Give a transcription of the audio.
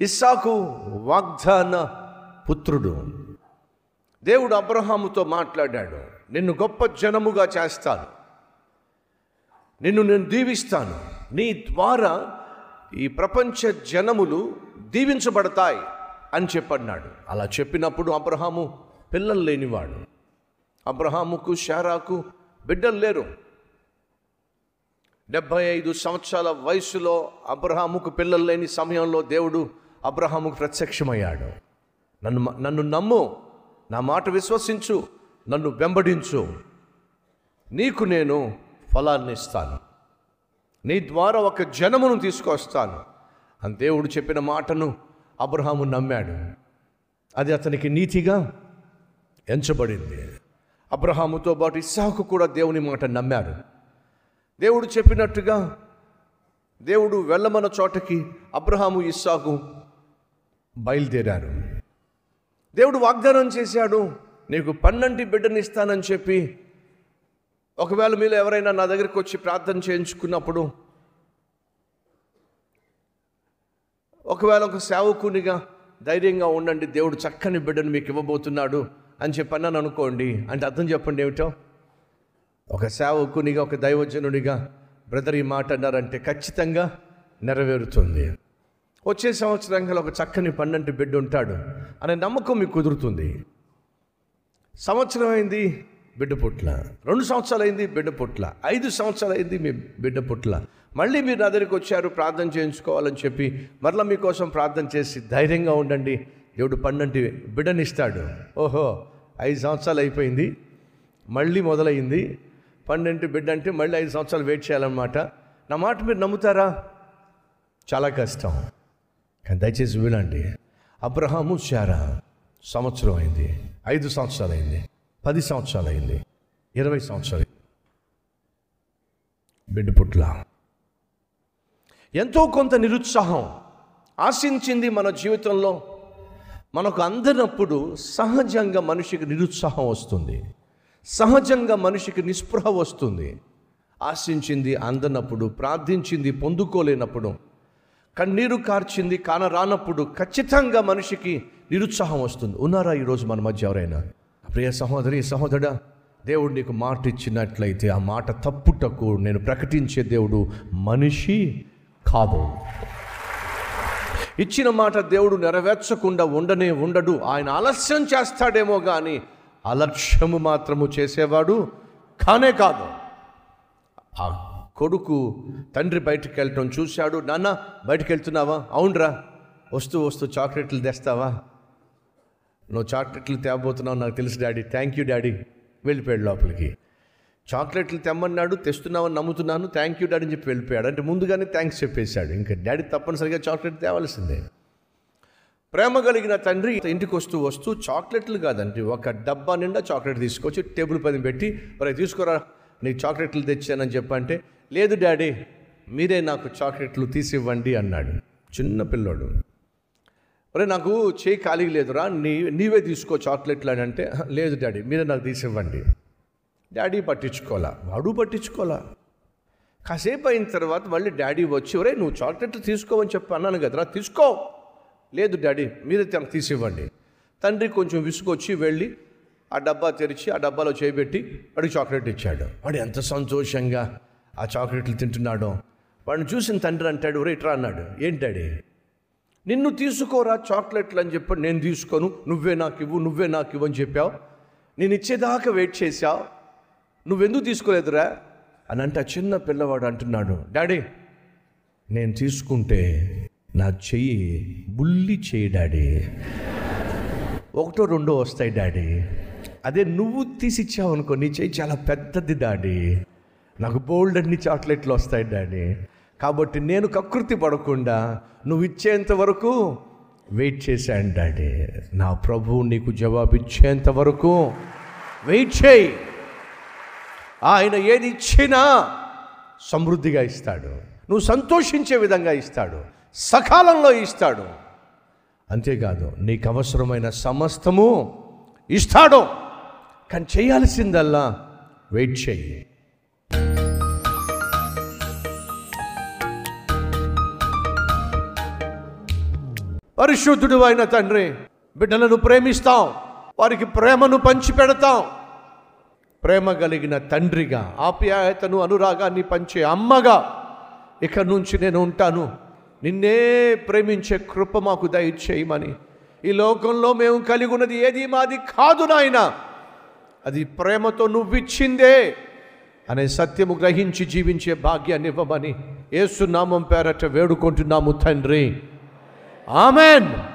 ఇస్సాకు వాగ్దాన పుత్రుడు. దేవుడు అబ్రహాముతో మాట్లాడాడు నిన్ను గొప్ప జనముగా చేస్తాను. నిన్ను నేను దీవిస్తాను. నీ ద్వారా ఈ ప్రపంచ జనములు దీవించబడతాయి అని చెప్పన్నాడు. అలా చెప్పినప్పుడు అబ్రహాము పిల్లలు లేనివాడు. అబ్రహాముకు షారాకు బిడ్డలు లేరు. డెబ్భై ఐదు సంవత్సరాల వయసులో అబ్రహాముకు పిల్లలు లేని సమయంలో దేవుడు అబ్రహాముకు ప్రత్యక్షమయ్యాడు. నన్ను నన్ను నమ్ము. నా మాట విశ్వసించు. నన్ను వెంబడించు. నీకు నేను ఫలాన్ని ఇస్తాను. నీ ద్వారా ఒక జనమును తీసుకొస్తాను. అని దేవుడు చెప్పిన మాటను అబ్రహాము నమ్మాడు. అది అతనికి నీతిగా ఎంచబడింది. అబ్రహాముతో పాటు ఇస్సాకు కూడా దేవుని మాట నమ్మారు దేవుడు చెప్పినట్టుగా దేవుడు వెళ్ళమన్న చోటకి అబ్రహాము ఇస్సాకు బయలుదేరారు. దేవుడు వాగ్దానం చేశాడు నీకు పన్నంటి బిడ్డనిస్తానని చెప్పి ఒకవేళ మీరు ఎవరైనా నా దగ్గరికి వచ్చి ప్రార్థన చేయించుకున్నప్పుడు ఒకవేళ ఒక సేవకునిగా ధైర్యంగా ఉండండి దేవుడు చక్కని బిడ్డను మీకు ఇవ్వబోతున్నాడు అని చెప్పి అనుకోండి. అంటే అర్థం చెప్పండి ఏమిటో? ఒక సేవకునిగా ఒక దైవజనునిగా బ్రదర్ ఈ మాట అన్నారంటే ఖచ్చితంగా నెరవేరుతుంది. వచ్చే సంవత్సరంగా ఒక చక్కని పన్నెండు బిడ్డ ఉంటాడు. అనే నమ్మకం మీకు కుదురుతుంది. సంవత్సరం అయింది బిడ్డ పుట్ల. రెండు సంవత్సరాలు అయింది బిడ్డ పుట్ల. ఐదు సంవత్సరాలు అయింది మీ బిడ్డ పుట్ల. మళ్ళీ మీరు నా దగ్గరికి వచ్చారు ప్రార్థన చేయించుకోవాలని చెప్పి మరలా మీకోసం ప్రార్థన చేసి ధైర్యంగా ఉండండి. దేవుడు పన్నెండు బిడ్డనిస్తాడు. ఓహో ఐదు సంవత్సరాలు అయిపోయింది. మళ్ళీ మొదలైంది. పన్నెండు బిడ్డ అంటే మళ్ళీ ఐదు సంవత్సరాలు వెయిట్ చేయాలన్నమాట. నా మాట మీరు నమ్ముతారా? చాలా కష్టం. కానీ దయచేసి వినండి. అబ్రహాము శారా సంవత్సరం అయింది. ఐదు సంవత్సరాలు అయింది. పది సంవత్సరాలు అయింది. ఇరవై సంవత్సరాలు బిడ్డ పుట్ల. ఎంతో కొంత నిరుత్సాహం ఆశించింది మన జీవితంలో. మనకు అందనప్పుడు సహజంగా మనిషికి నిరుత్సాహం వస్తుంది. సహజంగా మనిషికి నిస్పృహ వస్తుంది. ఆశించింది అందనప్పుడు ప్రార్థించింది పొందుకోలేనప్పుడు కన్నీరు కార్చింది కానరానప్పుడు ఖచ్చితంగా మనిషికి నిరుత్సాహం వస్తుంది. ఉన్నారా ఈరోజు మన మధ్య ఎవరైనా? ప్రియ సహోదరి సహోదరుడా దేవుడు నీకు మాట ఇచ్చినట్లయితే ఆ మాట తప్పుటకు నేను ప్రకటించే దేవుడు మనిషి కాదు. ఇచ్చిన మాట దేవుడు నెరవేర్చకుండా ఉండనే ఉండడు. ఆయన ఆలస్యం చేస్తాడేమో కానీ అలక్ష్యము మాత్రము చేసేవాడు కానే కాదు. ఆ కొడుకు తండ్రి బయటికి వెళ్ళటం చూశాడు. నాన్న బయటికి వెళ్తున్నావా? అవునరా. వస్తూ వస్తూ చాక్లెట్లు తెస్తావా? నువ్వు చాక్లెట్లు తేబోతున్నావు నాకు తెలుసు డాడీ. Thank you daddy. వెళ్ళిపోయాడు లోపలికి. చాక్లెట్లు తెమ్మన్నాడు తెస్తున్నావని నమ్ముతున్నాను. థ్యాంక్ యూ డాడీ అని చెప్పి వెళ్ళిపోయాడు. అంటే ముందుగానే థ్యాంక్స్ చెప్పేశాడు. ఇంకా డాడీ తప్పనిసరిగా చాక్లెట్ తేవాల్సిందే. ప్రేమ కలిగిన తండ్రి ఇంటికి వస్తూ వస్తూ చాక్లెట్లు కాదండి ఒక డబ్బా నిండా చాక్లెట్ తీసుకొచ్చి టేబుల్ పైన పెట్టి మరి తీసుకురా. నీకు చాక్లెట్లు తెచ్చానని చెప్పంటే లేదు డాడీ మీరే నాకు చాక్లెట్లు తీసివ్వండి అన్నాడు. చిన్న పిల్లోడు. అరే నాకు చేయి ఖాళీ లేదురా నీ నీవే తీసుకో చాక్లెట్లు అని అంటే లేదు డాడీ మీరే నాకు తీసివ్వండి డాడీ పట్టించుకోవాలా? వాడు పట్టించుకోవాలా కాసేపు అయిన తర్వాత మళ్ళీ డాడీ వచ్చి ఒరే నువ్వు చాక్లెట్లు తీసుకోవని చెప్పి అన్నాను కదరా తీసుకో లేదు డాడీ మీరే తనకు తీసివ్వండి తండ్రి కొంచెం విసుగొచ్చి వెళ్ళి ఆ డబ్బా తెరిచి ఆ డబ్బాలో చేయబెట్టి వాడికి చాక్లెట్ ఇచ్చాడు. వాడు ఎంత సంతోషంగా ఆ చాక్లెట్లు తింటున్నాడో. వాడిని చూసిన తండ్రి అంటాడు ఒరే ఇట్రా అన్నాడు. ఏంటి డాడీ? నిన్ను తీసుకోరా చాక్లెట్లు అని చెప్పి నేను తీసుకోను. నువ్వే నాకు ఇవ్వు నువ్వే నాకు ఇవ్వు అని చెప్పావు. నేను ఇచ్చేదాకా వెయిట్ చేశావు. నువ్వెందుకు తీసుకోలేదురా? అని అంటే ఆ చిన్న పిల్లవాడు అంటున్నాడు డాడీ నేను తీసుకుంటే నా చెయ్యి బుల్లి చెయ్యి డాడీ. ఒకటో రెండో వస్తాయి డాడీ. అదే నువ్వు తీసిచ్చావు అనుకో నీ చేయి చాలా పెద్దది డాడీ. నాకు బోల్డ్ అన్ని చాక్లెట్లు వస్తాయి డాడీ. కాబట్టి నేను కకృతి పడకుండా నువ్వు ఇచ్చేంత వరకు వెయిట్ చేశాను డాడీ. నా ప్రభువు నీకు జవాబు ఇచ్చేంత వరకు వెయిట్ చేయి. ఆయన ఏది ఇచ్చినా సమృద్ధిగా ఇస్తాడు. నువ్వు సంతోషించే విధంగా ఇస్తాడు. సకాలంలో ఇస్తాడు. అంతేకాదు నీకు అవసరమైన సమస్తము ఇస్తాడు. కానీ చేయాల్సిందల్లా వెయిట్ చేయి. పరిశుద్ధుడు అయిన తండ్రి బిడ్డలను ప్రేమిస్తాం వారికి ప్రేమను పంచిపెడతాం. ప్రేమ కలిగిన తండ్రిగా ఆప్యాయతను అనురాగాన్ని పంచే అమ్మగా ఇక నుంచి నేను ఉంటాను. నిన్నే ప్రేమించే కృప మాకు దయచేయమని. ఈ లోకంలో మేము కలిగి ఉన్నది ఏది మాది కాదు నాయన. అది ప్రేమతో నువ్విచ్చిందే అనే సత్యము గ్రహించి జీవించే భాగ్యాన్ని ఇవ్వమని ఏసునామం పేరట వేడుకుంటున్నాము తండ్రి. ఆమెన్.